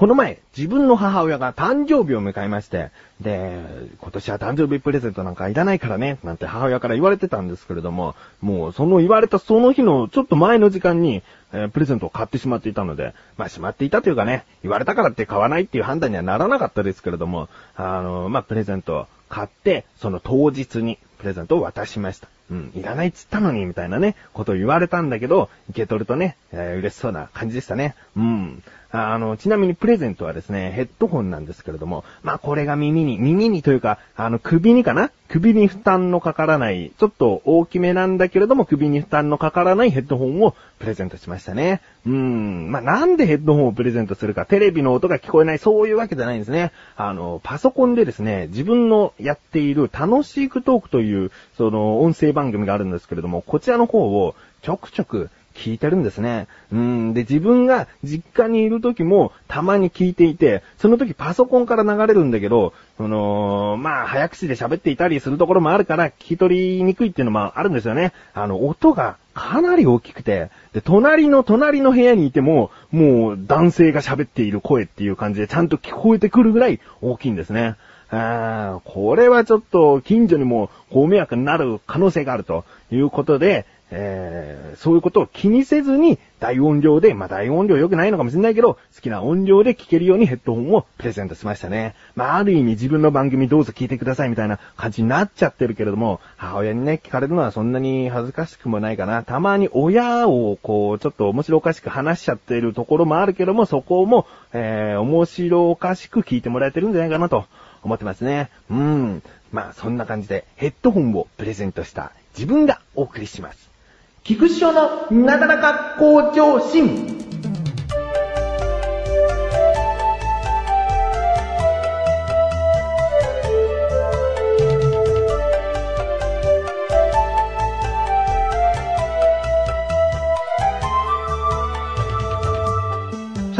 この前、自分の母親が誕生日を迎えまして、で、今年は誕生日プレゼントなんかいらないからね、なんて母親から言われてたんですけれども、もうその言われたその日のちょっと前の時間に、えー、プレゼントを買ってしまっていたので、まあしまっていたというかね、言われたからって買わないっていう判断にはならなかったですけれども、あの、まあプレゼントを買って、その当日にプレゼントを渡しました。うん、いらないっつったのに、みたいなね、ことを言われたんだけど、受け取るとね、えー、嬉しそうな感じでしたね。うん。あの、ちなみにプレゼントはですね、ヘッドホンなんですけれども、まあこれが耳に、耳にというか、あの、首にかな？首に負担のかからない、ちょっと大きめなんだけれども、首に負担のかからないヘッドホンをプレゼントしましたね。うん。まあなんでヘッドホンをプレゼントするか、テレビの音が聞こえない、そういうわけじゃないんですね。あの、パソコンでですね、自分のやっている楽しくトークという、その、音声番組があるんですけれども、こちらの方をちょくちょく聞いてるんですね。うん。で、自分が実家にいる時もたまに聞いていて、その時パソコンから流れるんだけど、その、まあ、早口で喋っていたりするところもあるから、聞き取りにくいっていうのもあるんですよね。あの、音がかなり大きくて、で、隣の隣の部屋にいても、もう男性が喋っている声っていう感じでちゃんと聞こえてくるぐらい大きいんですね。あこれはちょっと近所にもご迷惑になる可能性があるということで、えー、そういうことを気にせずに大音量で、まあ大音量良くないのかもしれないけど、好きな音量で聴けるようにヘッドホンをプレゼントしましたね。まあある意味自分の番組どうぞ聞いてくださいみたいな感じになっちゃってるけれども、母親にね、聞かれるのはそんなに恥ずかしくもないかな。たまに親をこう、ちょっと面白おかしく話しちゃってるところもあるけども、そこも、えー、面白おかしく聞いてもらえてるんじゃないかなと思ってますね。うん。まあそんな感じでヘッドホンをプレゼントした自分がお送りします。菊師匠のなだらか向上心。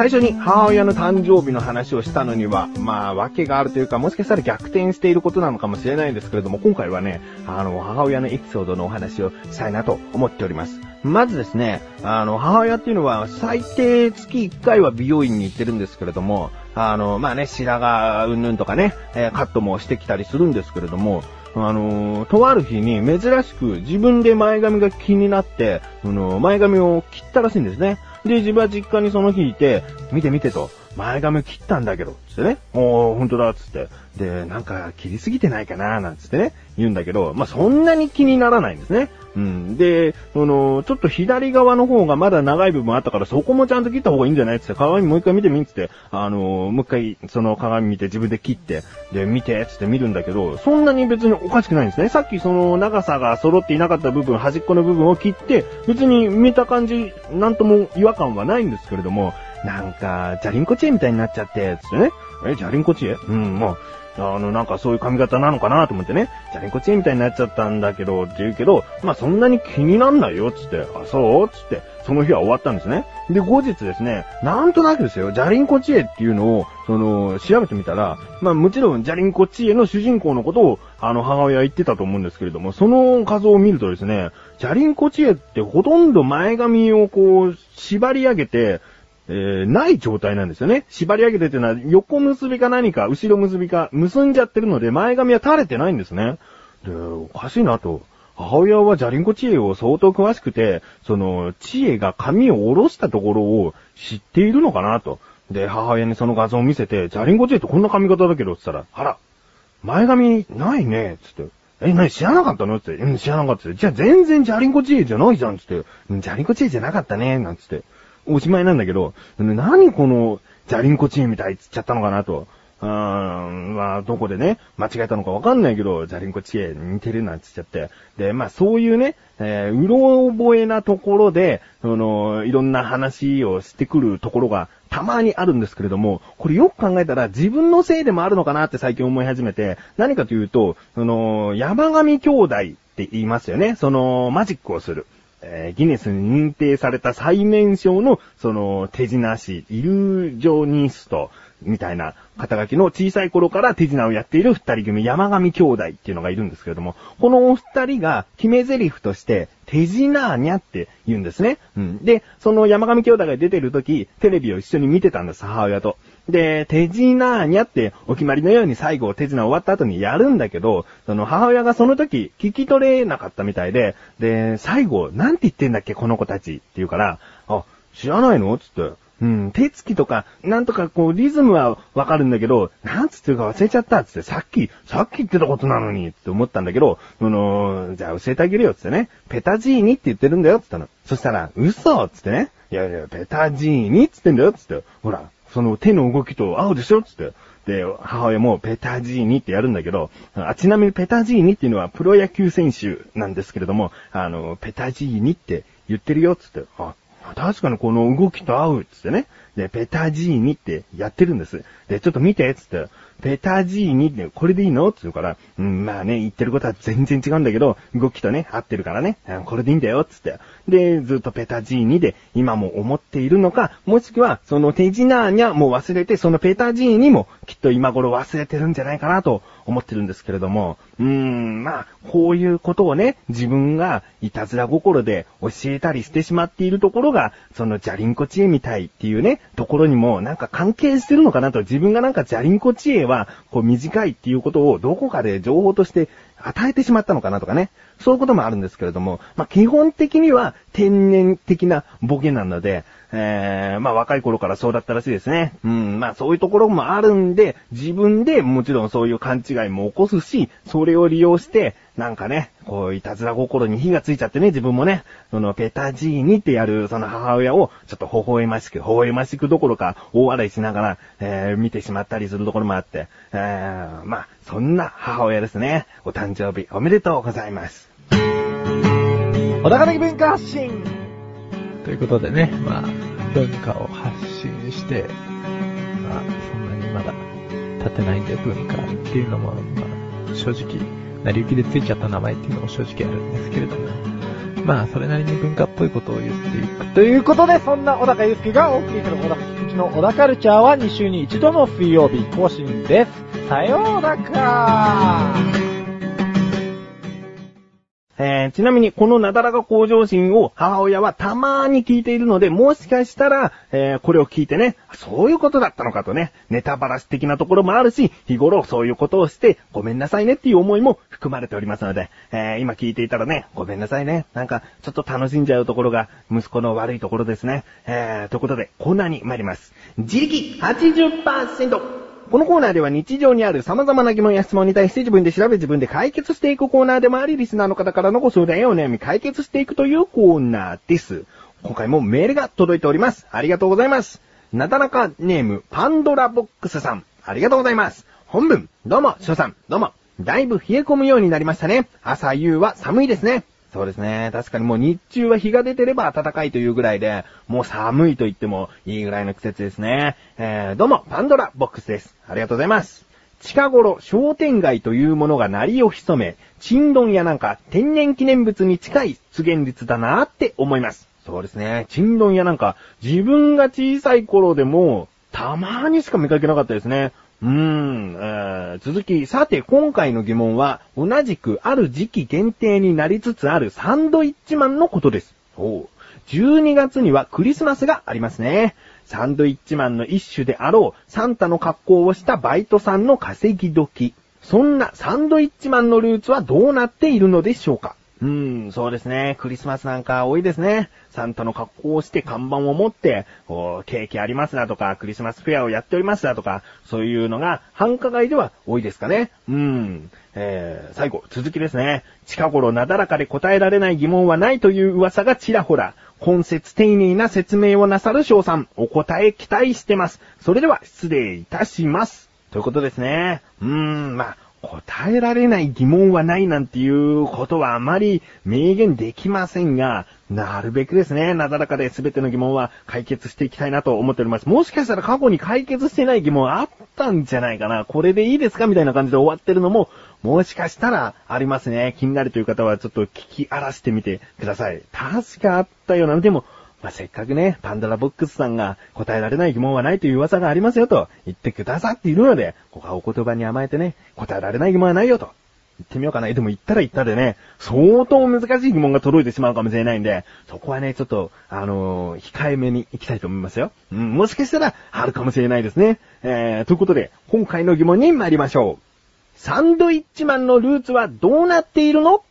最初に母親の誕生日の話をしたのには、まあ、訳があるというか、もしかしたら逆転していることなのかもしれないんですけれども、今回はね、あの、母親のエピソードのお話をしたいなと思っております。まずですね、あの、母親っていうのは、最低月1回は美容院に行ってるんですけれども、あの、まあね、白髪うんぬんとかね、えー、カットもしてきたりするんですけれども、あのとある日に珍しく自分で前髪が気になって、あの前髪を切ったらしいんですね。で、自分は実家にその日いて、見て見てと、前髪切ったんだけど、つってね。おー、ほんとだ、つって。で、なんか切りすぎてないかな、なんつってね、言うんだけど、まあ、そんなに気にならないんですね。うん。で、その、ちょっと左側の方がまだ長い部分あったから、そこもちゃんと切った方がいいんじゃない？つって、鏡もう一回見てみんつって、あのもう一回、その鏡見て自分で切って、で、見て、つって見るんだけど、そんなに別におかしくないんですね。さっきその長さが揃っていなかった部分、端っこの部分を切って、別に見た感じ、なんとも違和感はないんですけれども、なんか、ジャリンコチエみたいになっちゃって、つってね。え、ジャリンコチエうん、もう、あの、なんかそういう髪型なのかなと思ってね、ジャリンコチエみたいになっちゃったんだけど、って言うけど、まあそんなに気になんないよ、つって、あ、そう？つって、その日は終わったんですね。で、後日ですね、なんとなくですよ、ジャリンコチエっていうのを、その、調べてみたら、まあもちろんジャリンコチエの主人公のことを、あの、母親は言ってたと思うんですけれども、その画像を見るとですね、ジャリンコチエってほとんど前髪をこう、縛り上げて、えー、ない状態なんですよね。縛り上げてっていうのは、横結びか何か、後ろ結びか、結んじゃってるので、前髪は垂れてないんですね。で、おかしいなと。母親はジャリンコ知恵を相当詳しくて、その、知恵が髪を下ろしたところを知っているのかなと。で、母親にその画像を見せて、ジャリンコ知恵ってこんな髪型だけど、つったら、あら、前髪ないね、つって。え、なに知らなかったの？って。うん、知らなかったじゃあ全然ジャリンコ知恵じゃないじゃん、つって。うん、ジャリンコ知恵じゃなかったね、なんつって。おしまいなんだけど、何この、ジャリンコチーみたいっつっちゃったのかなと。うーん、まあ、どこでね、間違えたのかわかんないけど、ジャリンコチエ似てるなんつっちゃって。で、まあ、そういうね、えー、うろ覚えなところで、その、いろんな話をしてくるところがたまにあるんですけれども、これよく考えたら自分のせいでもあるのかなって最近思い始めて、何かというと、その、山上兄弟って言いますよね。その、マジックをする。えー、ギネスに認定された最年少の、その、手品師、イルージョニスト、みたいな肩書きの小さい頃から手品をやっている二人組山上兄弟っていうのがいるんですけれども、このお二人が決め台詞として、手品ーにゃって言うんですね。うん。で、その山上兄弟が出てる時、テレビを一緒に見てたんです、母親と。で、手品にゃってお決まりのように最後手品終わった後にやるんだけど、その母親がその時聞き取れなかったみたいで、で、最後、なんて言ってんだっけ、この子たちって言うから、あ、知らないの？つって、うん、手つきとか、なんとかこう、リズムはわかるんだけど、なんつってるか忘れちゃったつって、さっき、さっき言ってたことなのにって思ったんだけど、その、じゃあ教えてあげるよつってね、ペタジーニって言ってるんだよつったの。そしたら、嘘つってね、いやいや、ペタジーニっつってんだよつって、ほら、その手の動きと合うでしょ?つって。で、母親もペタジーニってやるんだけど、あちなみにペタジーニっていうのはプロ野球選手なんですけれども、あの、ペタジーニって言ってるよつって、あ、確かにこの動きと合うつってね。で、ペタジーニってやってるんです。で、ちょっと見てつって、ペタジーニって、これでいいの？って言うから、うん、まあね、言ってることは全然違うんだけど、動きとね、合ってるからね、うんこれでいいんだよ、つって。で、ずっとペタジーニで今も思っているのか、もしくは、その手品にゃもう忘れて、そのペタジーニもきっと今頃忘れてるんじゃないかなと思ってるんですけれども、うーん、まあ、こういうことをね、自分がいたずら心で教えたりしてしまっているところが、そのジャリンコ知恵みたいっていうね、ところにもなんか関係してるのかなと、自分がなんかジャリンコ知恵は、こう短いっていうことをどこかで情報として与えてしまったのかなとかね。そういうこともあるんですけれども、まあ、基本的には天然的なボケなので、えー、まあ若い頃からそうだったらしいですね。うん、まあそういうところもあるんで、自分でもちろんそういう勘違いも起こすし、それを利用して、なんかね、こう、いたずら心に火がついちゃってね、自分もね、その、ペタジーニってやる、その母親を、ちょっと微笑ましく、微笑ましくどころか、大笑いしながら、えー、見てしまったりするところもあって、えー、まあ、そんな母親ですね。お誕生日おめでとうございます。小高的文化発信ということでね、まあ、文化を発信して、まあ、そんなにまだ立てないんで文化っていうのも、まあ、正直、成り行きでついちゃった名前っていうのも正直あるんですけれども、まあ、それなりに文化っぽいことを言っていく。ということで、そんな小高祐介がお送りする小高祐介の小高カルチャーは2週に1度の水曜日更新です。さようならえー、ちなみにこのなだらか向上心を母親はたまーに聞いているので、もしかしたら、えー、これを聞いてね、そういうことだったのかとね、ネタバラシ的なところもあるし、日頃そういうことをしてごめんなさいねっていう思いも含まれておりますので、えー、今聞いていたらね、ごめんなさいね。なんか、ちょっと楽しんじゃうところが息子の悪いところですね。えー、ということで、コーナーに参ります。自力80%。このコーナーでは日常にある様々な疑問や質問に対して自分で調べ自分で解決していくコーナーでもあり、リスナーの方からのご相談やお悩み解決していくというコーナーです。今回もメールが届いております。ありがとうございます。なだらかネーム、パンドラボックスさん。ありがとうございます。本文、どうも、翔さん、どうも。だいぶ冷え込むようになりましたね。朝夕は寒いですね。そうですね。確かにもう日中は日が出てれば暖かいというぐらいで、もう寒いと言ってもいいぐらいの季節ですね。えー、どうも、パンドラボックスです。ありがとうございます。近頃、商店街というものが鳴りを潜め、珍丼やなんか天然記念物に近い出現率だなって思います。そうですね。珍丼やなんか、自分が小さい頃でも、たまにしか見かけなかったですね。うーん、えー、続き、さて今回の疑問は、同じくある時期限定になりつつあるサンドイッチマンのことです。お12月にはクリスマスがありますね。サンドイッチマンの一種であろう、サンタの格好をしたバイトさんの稼ぎ時。そんなサンドイッチマンのルーツはどうなっているのでしょうか？うーん、そうですね。クリスマスなんか多いですね。サンタの格好をして看板を持って、ケーキありますだとか、クリスマスフェアをやっておりますだとか、そういうのが繁華街では多いですかね。うーん。えー、最後、続きですね。近頃なだらかで答えられない疑問はないという噂がちらほら。本節丁寧な説明をなさる翔さん、お答え期待してます。それでは失礼いたします。ということですね。うーん、まあ、答えられない疑問はないなんていうことはあまり明言できませんが、なるべくですね、なだらかで全ての疑問は解決していきたいなと思っております。もしかしたら過去に解決してない疑問あったんじゃないかな。これでいいですかみたいな感じで終わってるのも、もしかしたらありますね。気になるという方はちょっと聞き荒らしてみてください。確かあったような。でも、まあ、せっかくね、パンドラボックスさんが答えられない疑問はないという噂がありますよと言ってくださっているので、ここはお言葉に甘えてね、答えられない疑問はないよと言ってみようかな。でも行ったら行ったでね、相当難しい疑問が届いてしまうかもしれないんで、そこはね、ちょっと、あのー、控えめに行きたいと思いますよ。うん、もしかしたら、あるかもしれないですね。えー、ということで、今回の疑問に参りましょう。サンドイッチマンのルーツはどうなっているの？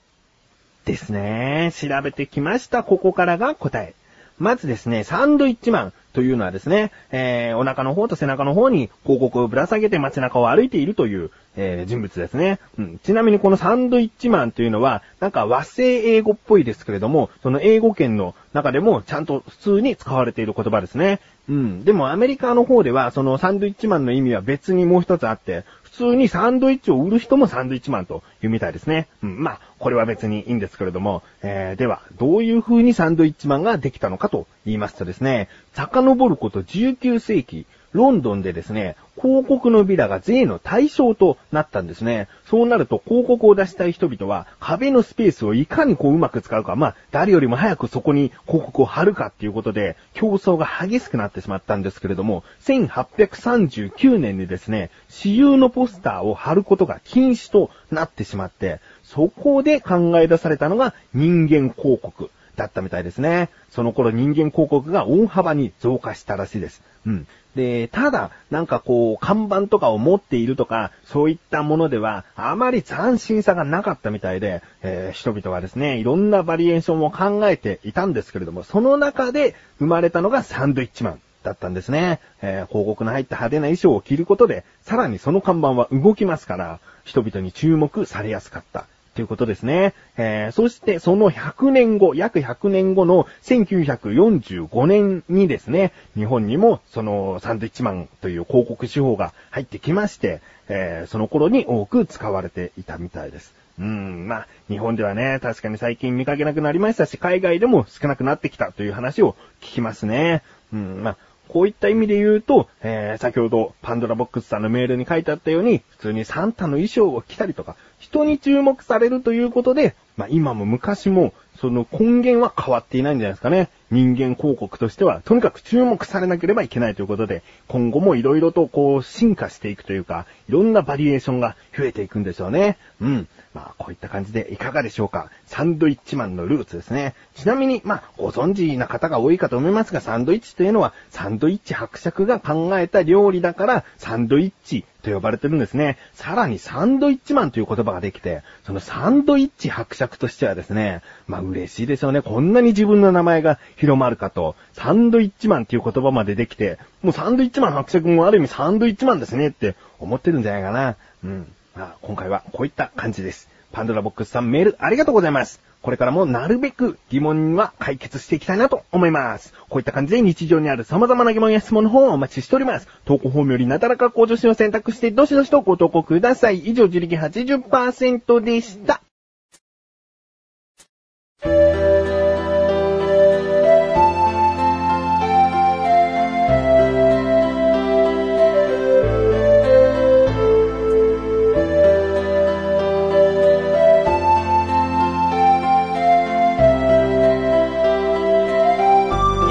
ですね。調べてきました。ここからが答え。まずですね、サンドイッチマンというのはですね、えー、お腹の方と背中の方に広告をぶら下げて街中を歩いているという、えー、人物ですね、うん。ちなみにこのサンドイッチマンというのは、なんか和製英語っぽいですけれども、その英語圏の中でもちゃんと普通に使われている言葉ですね。うん。でもアメリカの方では、そのサンドイッチマンの意味は別にもう一つあって、普通にサンドイッチを売る人もサンドイッチマンというみたいですね。うん、まあ、これは別にいいんですけれども、えー、では、どういう風にサンドイッチマンができたのかと言いますとですね、遡ること19世紀、ロンドンでですね、広告のビラが税の対象となったんですね。そうなると広告を出したい人々は壁のスペースをいかにこううまく使うか、まあ誰よりも早くそこに広告を貼るかっていうことで競争が激しくなってしまったんですけれども、1839年にですね、私有のポスターを貼ることが禁止となってしまって、そこで考え出されたのが人間広告。だったみたいですね。その頃人間広告が大幅に増加したらしいです。うん。で、ただ、なんかこう、看板とかを持っているとか、そういったものでは、あまり斬新さがなかったみたいで、えー、人々はですね、いろんなバリエーションを考えていたんですけれども、その中で生まれたのがサンドイッチマン。だったんですね。えー、広告の入った派手な衣装を着ることで、さらにその看板は動きますから、人々に注目されやすかった。ということですね。えー、そしてその100年後、約100年後の1945年にですね、日本にもそのサンドイッチマンという広告手法が入ってきまして、えー、その頃に多く使われていたみたいです。うん、まあ、日本ではね、確かに最近見かけなくなりましたし、海外でも少なくなってきたという話を聞きますね。うん、まあ、こういった意味で言うと、えー、先ほどパンドラボックスさんのメールに書いてあったように、普通にサンタの衣装を着たりとか、人に注目されるということで、まあ今も昔も、その根源は変わっていないんじゃないですかね。人間広告としては、とにかく注目されなければいけないということで、今後も色々とこう進化していくというか、いろんなバリエーションが増えていくんでしょうね。うん。まあ、こういった感じでいかがでしょうか。サンドイッチマンのルーツですね。ちなみに、まあ、ご存知な方が多いかと思いますが、サンドイッチというのは、サンドイッチ伯爵が考えた料理だから、サンドイッチと呼ばれてるんですね。さらにサンドイッチマンという言葉ができて、そのサンドイッチ伯爵としてはですね、まあ嬉しいですよね。こんなに自分の名前が広まるかと、サンドイッチマンっていう言葉までできて、もうサンドイッチマン伯爵もある意味サンドイッチマンですねって思ってるんじゃないかな。うん。あ、今回はこういった感じです。パンドラボックスさんメールありがとうございます。これからもなるべく疑問は解決していきたいなと思います。こういった感じで日常にある様々な疑問や質問の方をお待ちしております。投稿フォームよりなだらか向上心を選択してどしどしとご投稿ください。以上、自力80%でした。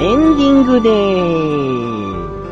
エンディングでー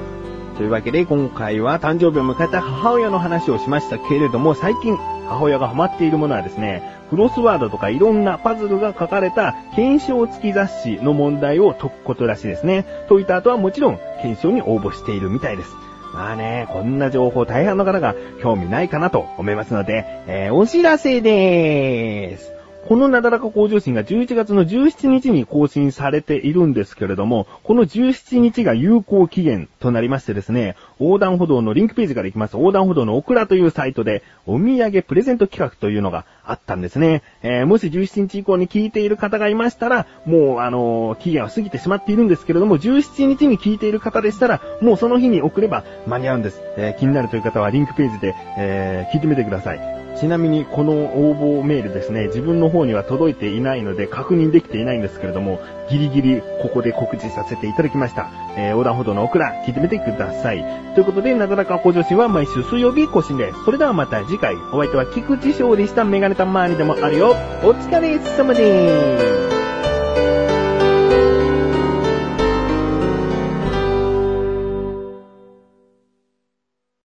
す。というわけで今回は誕生日を迎えた母親の話をしましたけれども、最近母親がハマっているものはですね、クロスワードとかいろんなパズルが書かれた検証付き雑誌の問題を解くことらしいですね。解いた後はもちろん検証に応募しているみたいです。まあね、こんな情報大半の方が興味ないかなと思いますので、えー、お知らせでーす。このなだらか向上心が11月の17日に更新されているんですけれども、この17日が有効期限となりましてですね、横断歩道のリンクページから行きます横断歩道のオクラというサイトで、お土産プレゼント企画というのがあったんですね。えー、もし17日以降に聞いている方がいましたら、もうあのー、期限は過ぎてしまっているんですけれども、17日に聞いている方でしたら、もうその日に送れば間に合うんです。えー、気になるという方はリンクページで、え聞いてみてください。ちなみにこの応募メールですね、自分の方には届いていないので確認できていないんですけれども、ギリギリここで告知させていただきました。えー、横断歩道のオクラ、聞いてみてください。ということで、なだらか向上心は毎週水曜日更新です。それではまた次回、お相手は菊池勝利したメガネたまわりでもあるよ。お疲れ様です。